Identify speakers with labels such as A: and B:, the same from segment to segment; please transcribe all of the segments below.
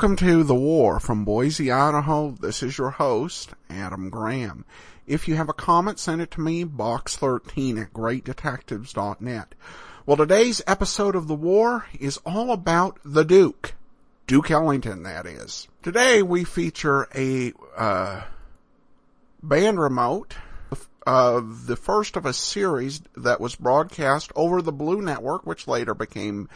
A: Welcome to The War from Boise, Idaho. This is your host, Adam Graham. If you have a comment, send it to me, box13 at greatdetectives.net. Well, today's episode of The War is all about the Duke. Duke Ellington, that is. Today we feature a, uh, band remote of the first of a series that was broadcast over the Blue Network, which later became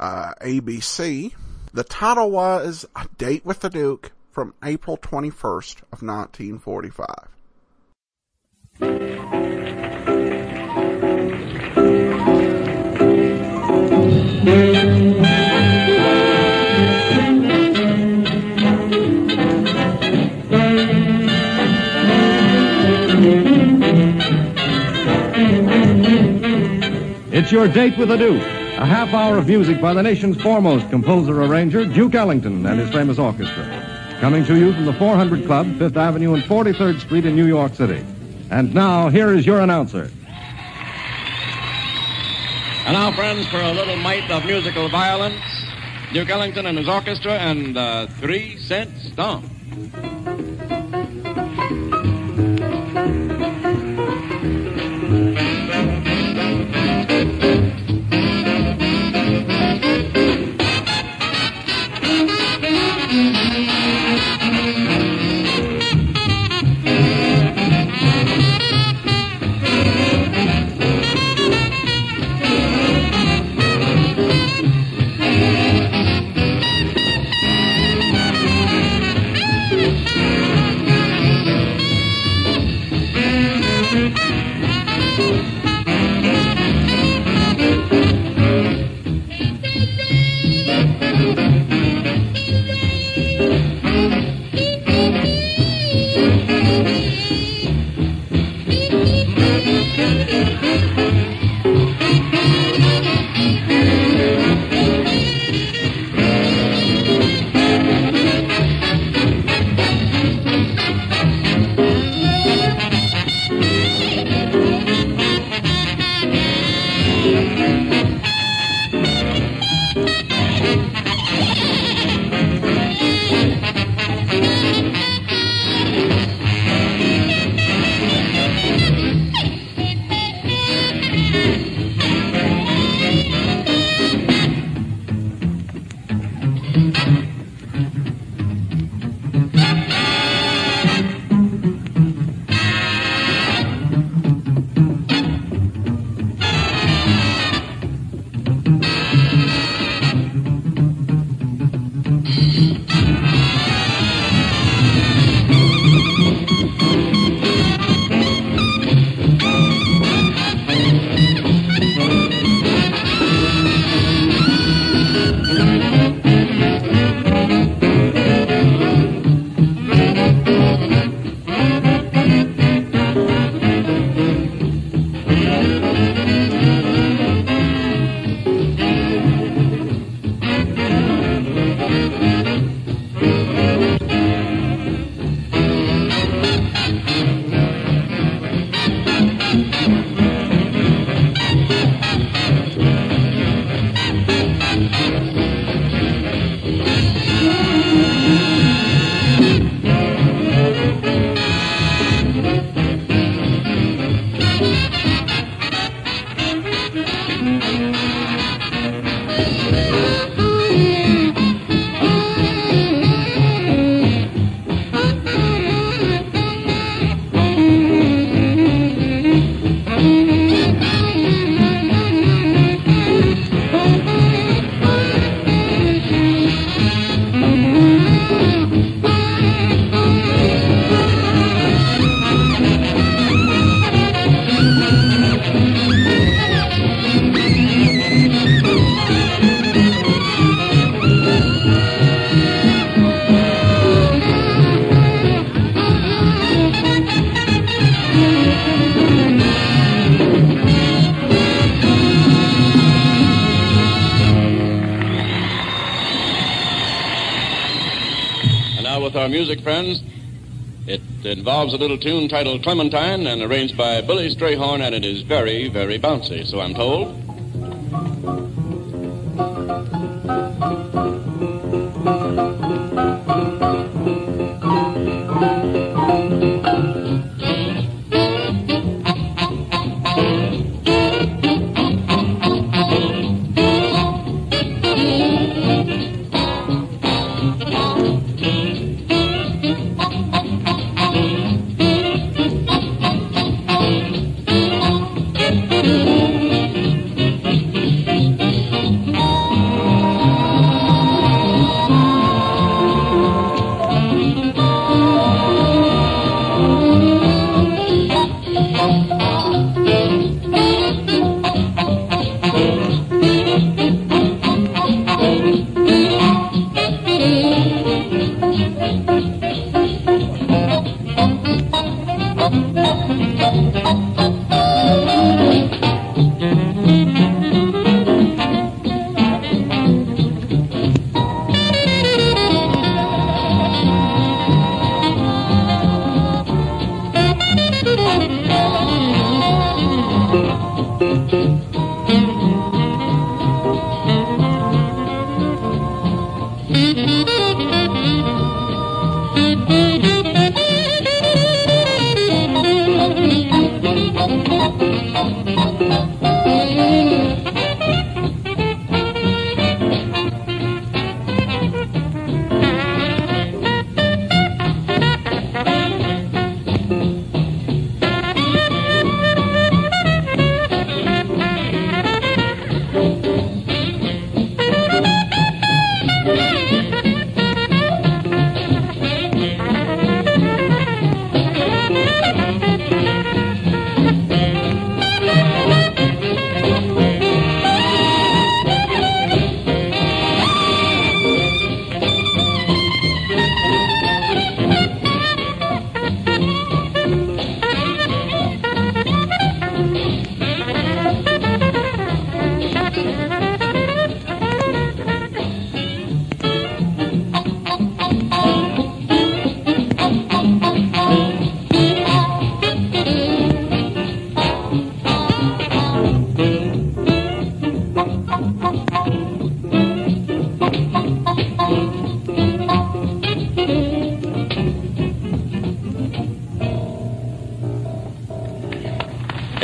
A: uh, ABC. The title was A Date with the Duke from April 21st of 1945.
B: It's your date with the Duke. A half hour of music by the nation's foremost composer arranger, Duke Ellington, and his famous orchestra. Coming to you from the 400 Club, 5th Avenue and 43rd Street in New York City. And now, here is your announcer.
C: And now, friends, for a little mite of musical violence, Duke Ellington and his orchestra and uh, Three Cent Stomp. Music friends, it involves a little tune titled Clementine and arranged by Billy Strayhorn, and it is very, very bouncy, so I'm told.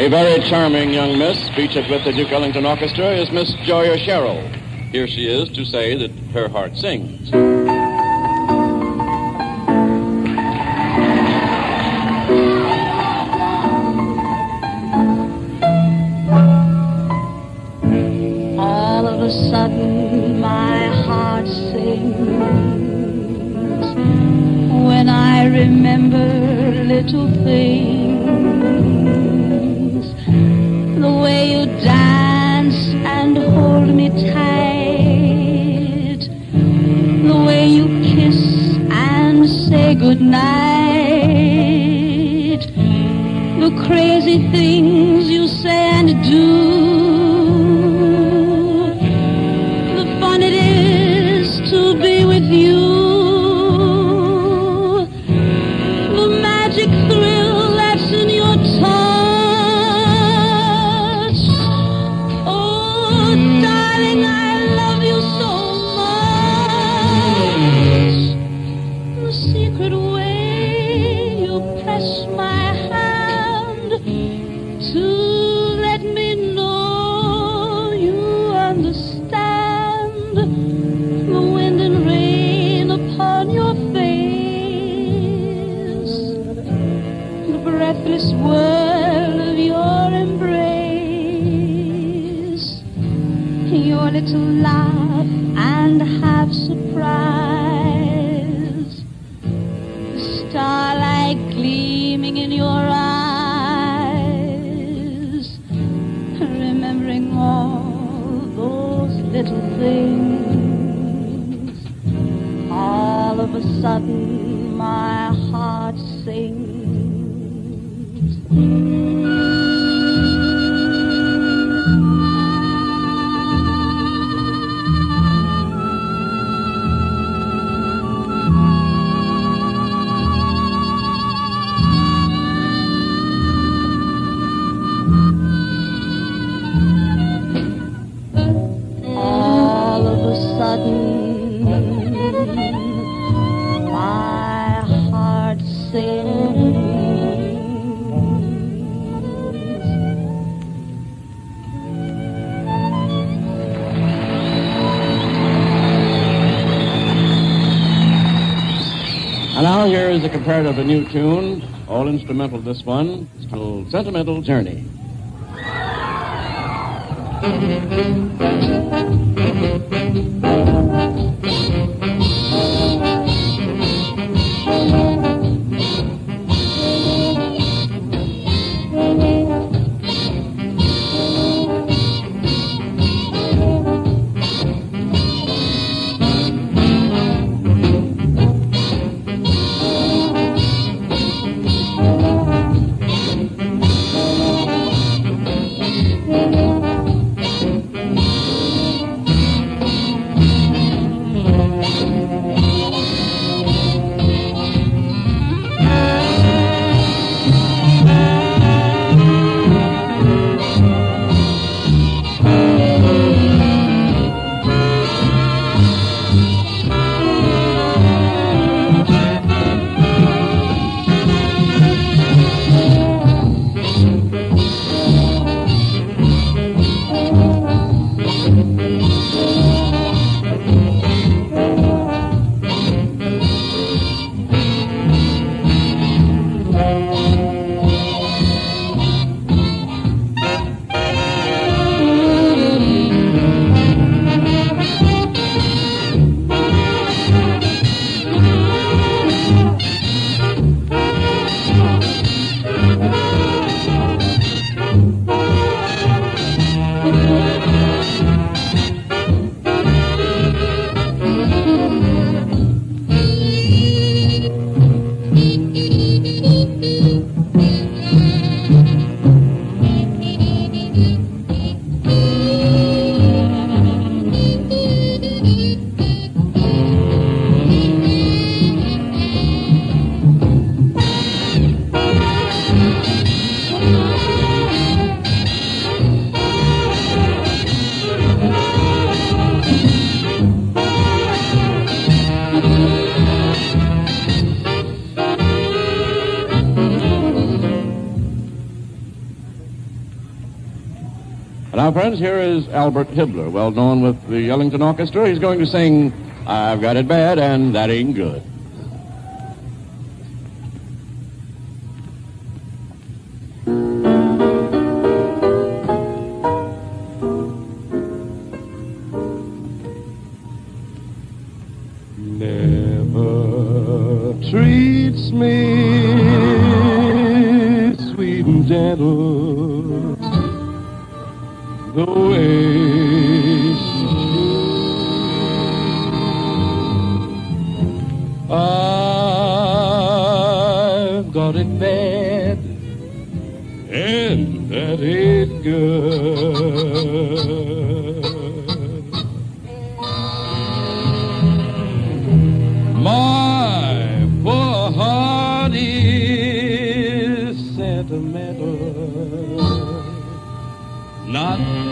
C: A very charming young miss featured with the Duke Ellington Orchestra is Miss Joya Sherrill. Here she is to say that her heart sings.
D: All of a sudden, my heart sings when I remember little things. Remembering all those little things. All of a sudden, my heart sings. part of
C: the new tune, all instrumental this one, it's called Sentimental Journey. Now, friends, here is Albert Hibbler, well known with the Ellington Orchestra. He's going to sing I've Got It Bad and That Ain't Good.
E: I've it bad, and that it good. My poor heart is sentimental, not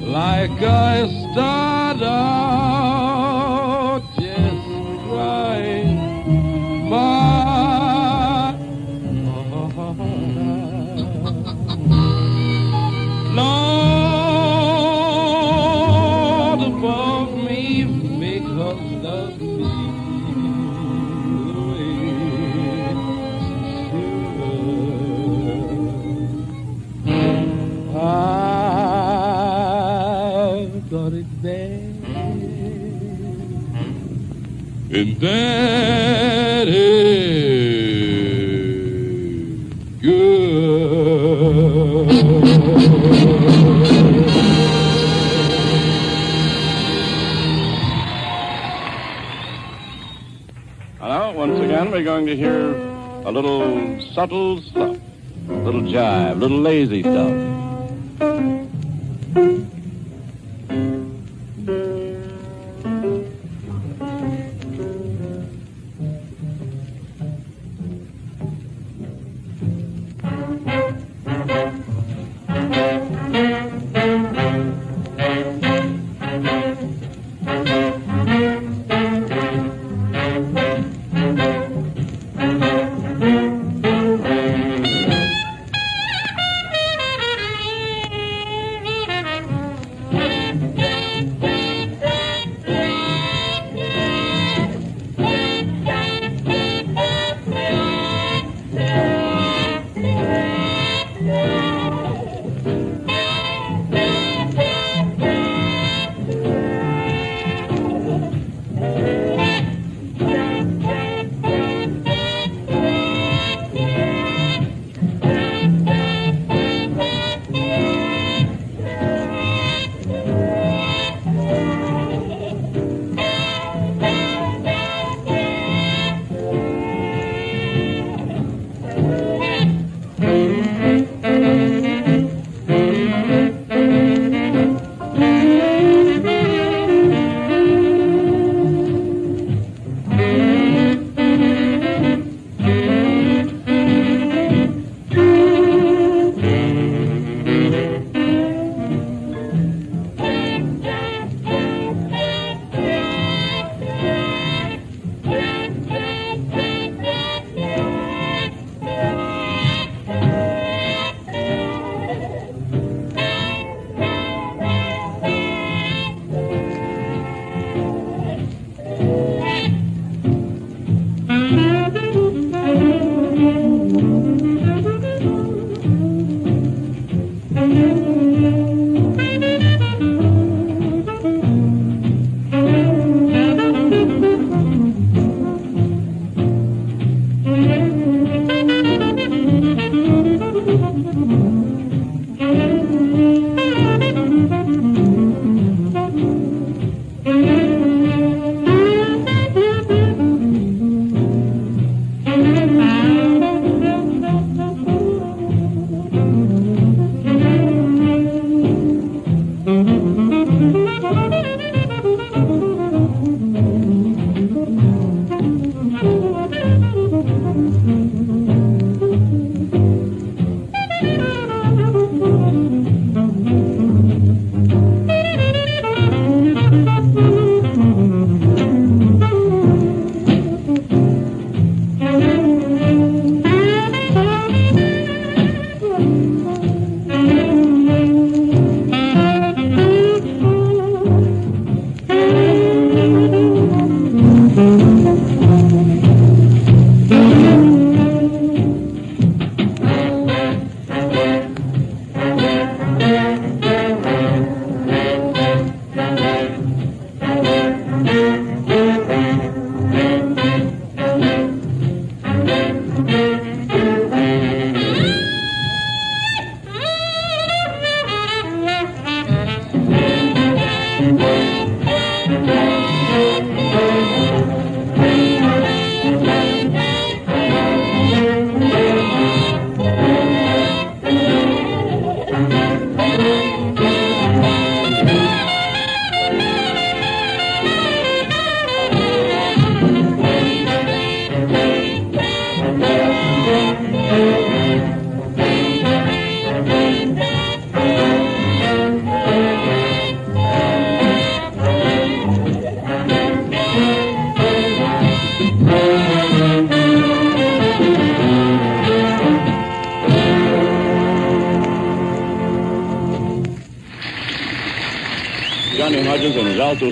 E: like I start and that is good.
C: Now, once again, we're going to hear a little subtle stuff, a little jive, a little lazy stuff.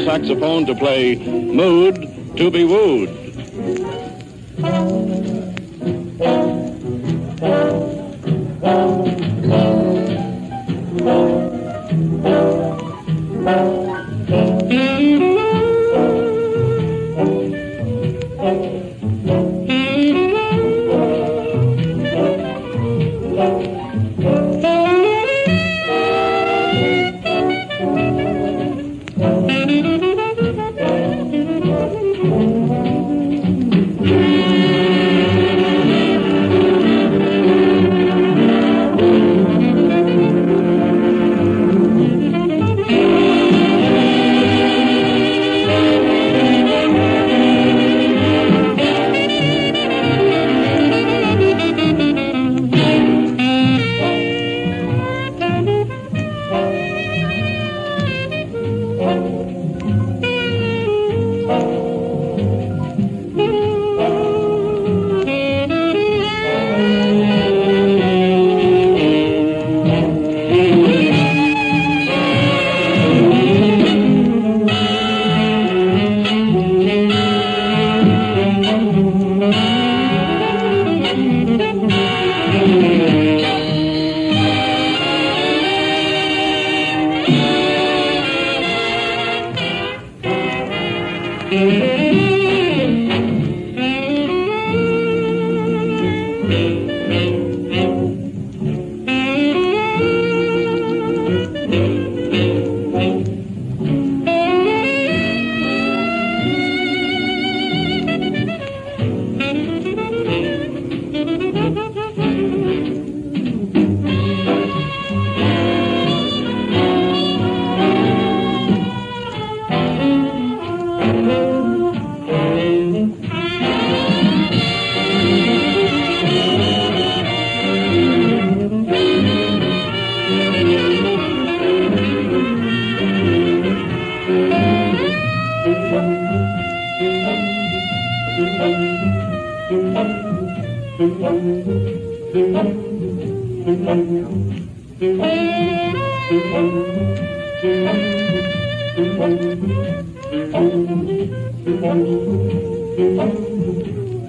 C: Saxophone to play Mood to be Wooed.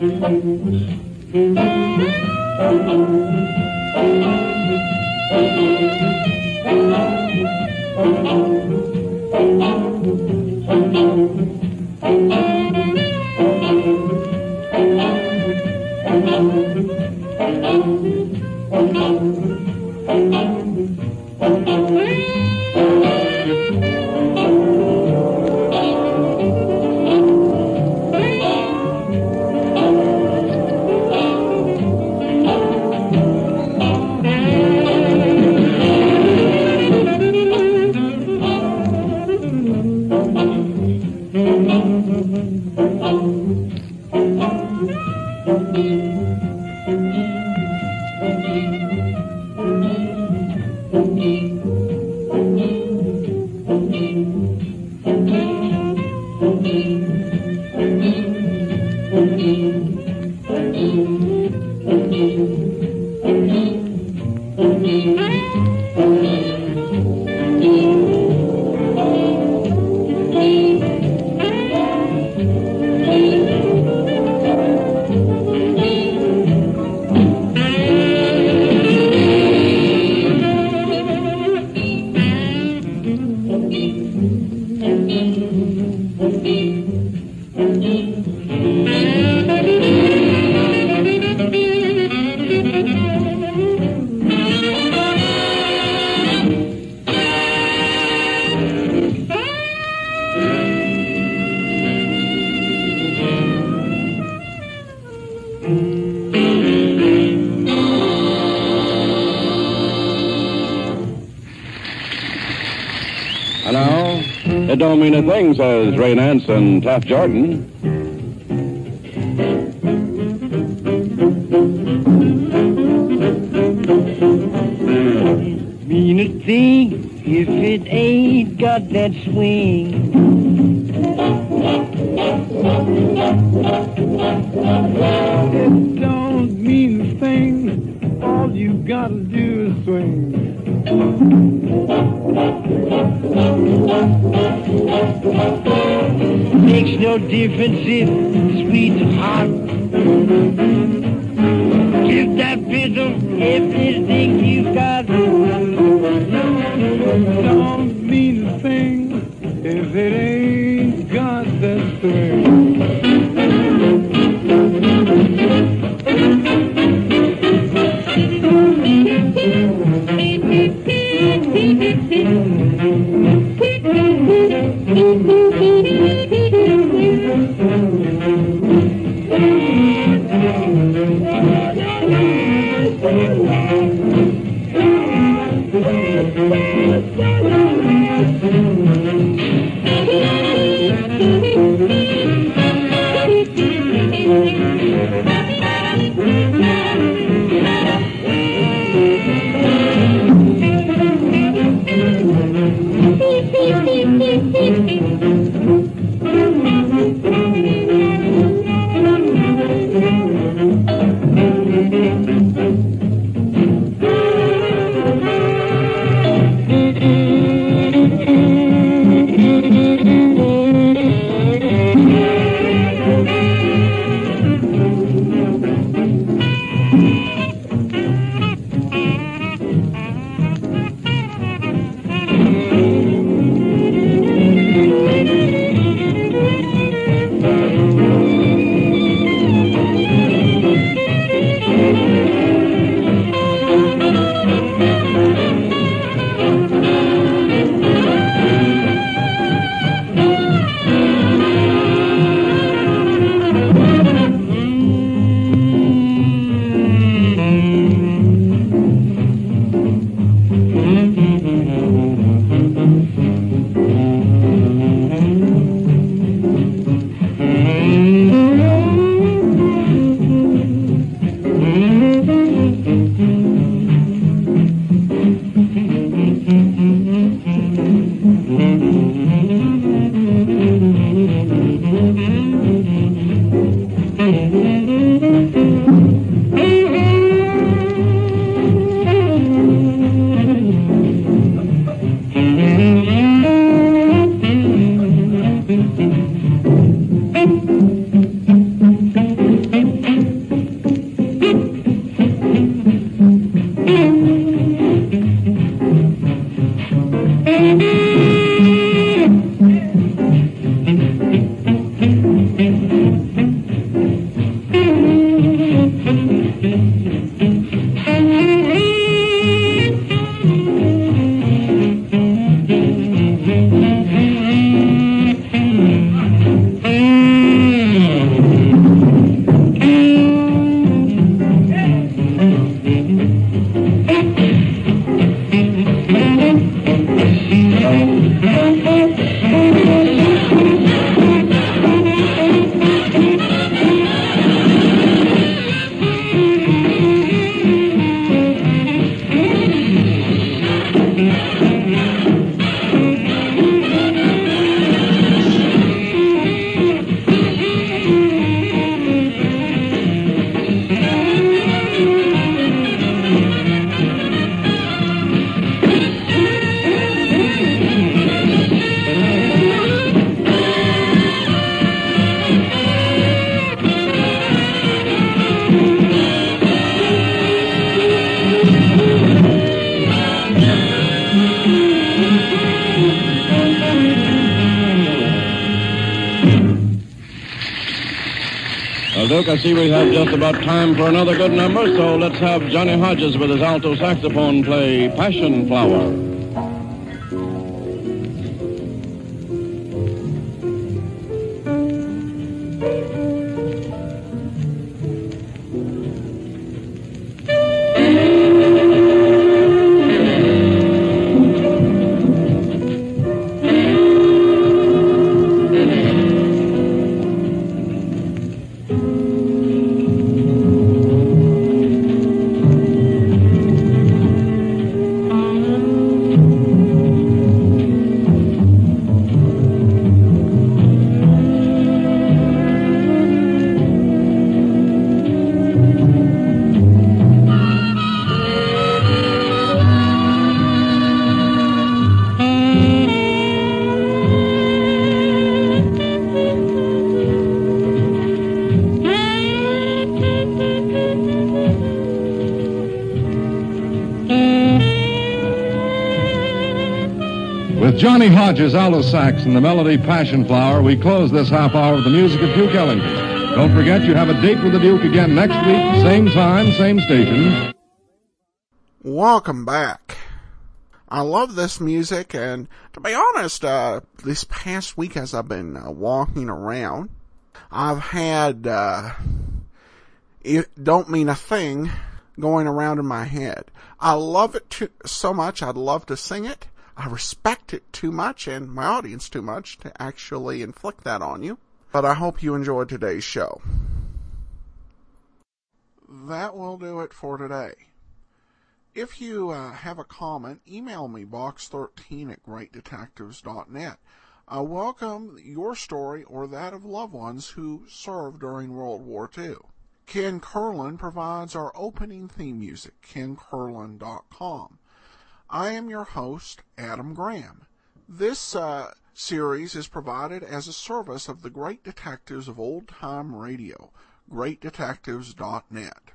C: And Ray Nance and Taft Jordan.
F: Mean a thing if it ain't got that swing. It don't mean a thing. All you gotta do is swing.
G: Makes no difference if sweet or hot. Give that fiddle everything you've got. Don't mean a thing if it ain't got that thing.
C: Well, just about time for another good number, so let's have Johnny Hodges with his alto saxophone play Passion Flower.
B: Johnny Hodges alto sax and the melody Passion Flower, we close this half hour with the music of Duke Ellington. Don't forget you have a date with the Duke again next week, same time, same station.
A: Welcome back. I love this music, and to be honest, uh, this past week as I've been uh, walking around, I've had, uh, it don't mean a thing going around in my head. I love it too, so much, I'd love to sing it. I respect it too much and my audience too much to actually inflict that on you. But I hope you enjoyed today's show. That will do it for today. If you uh, have a comment, email me box13 at greatdetectives.net. I welcome your story or that of loved ones who served during World War II. Ken Curlin provides our opening theme music, kencurlin.com. I am your host, Adam Graham. This uh, series is provided as a service of the Great Detectives of Old Time Radio, greatdetectives.net.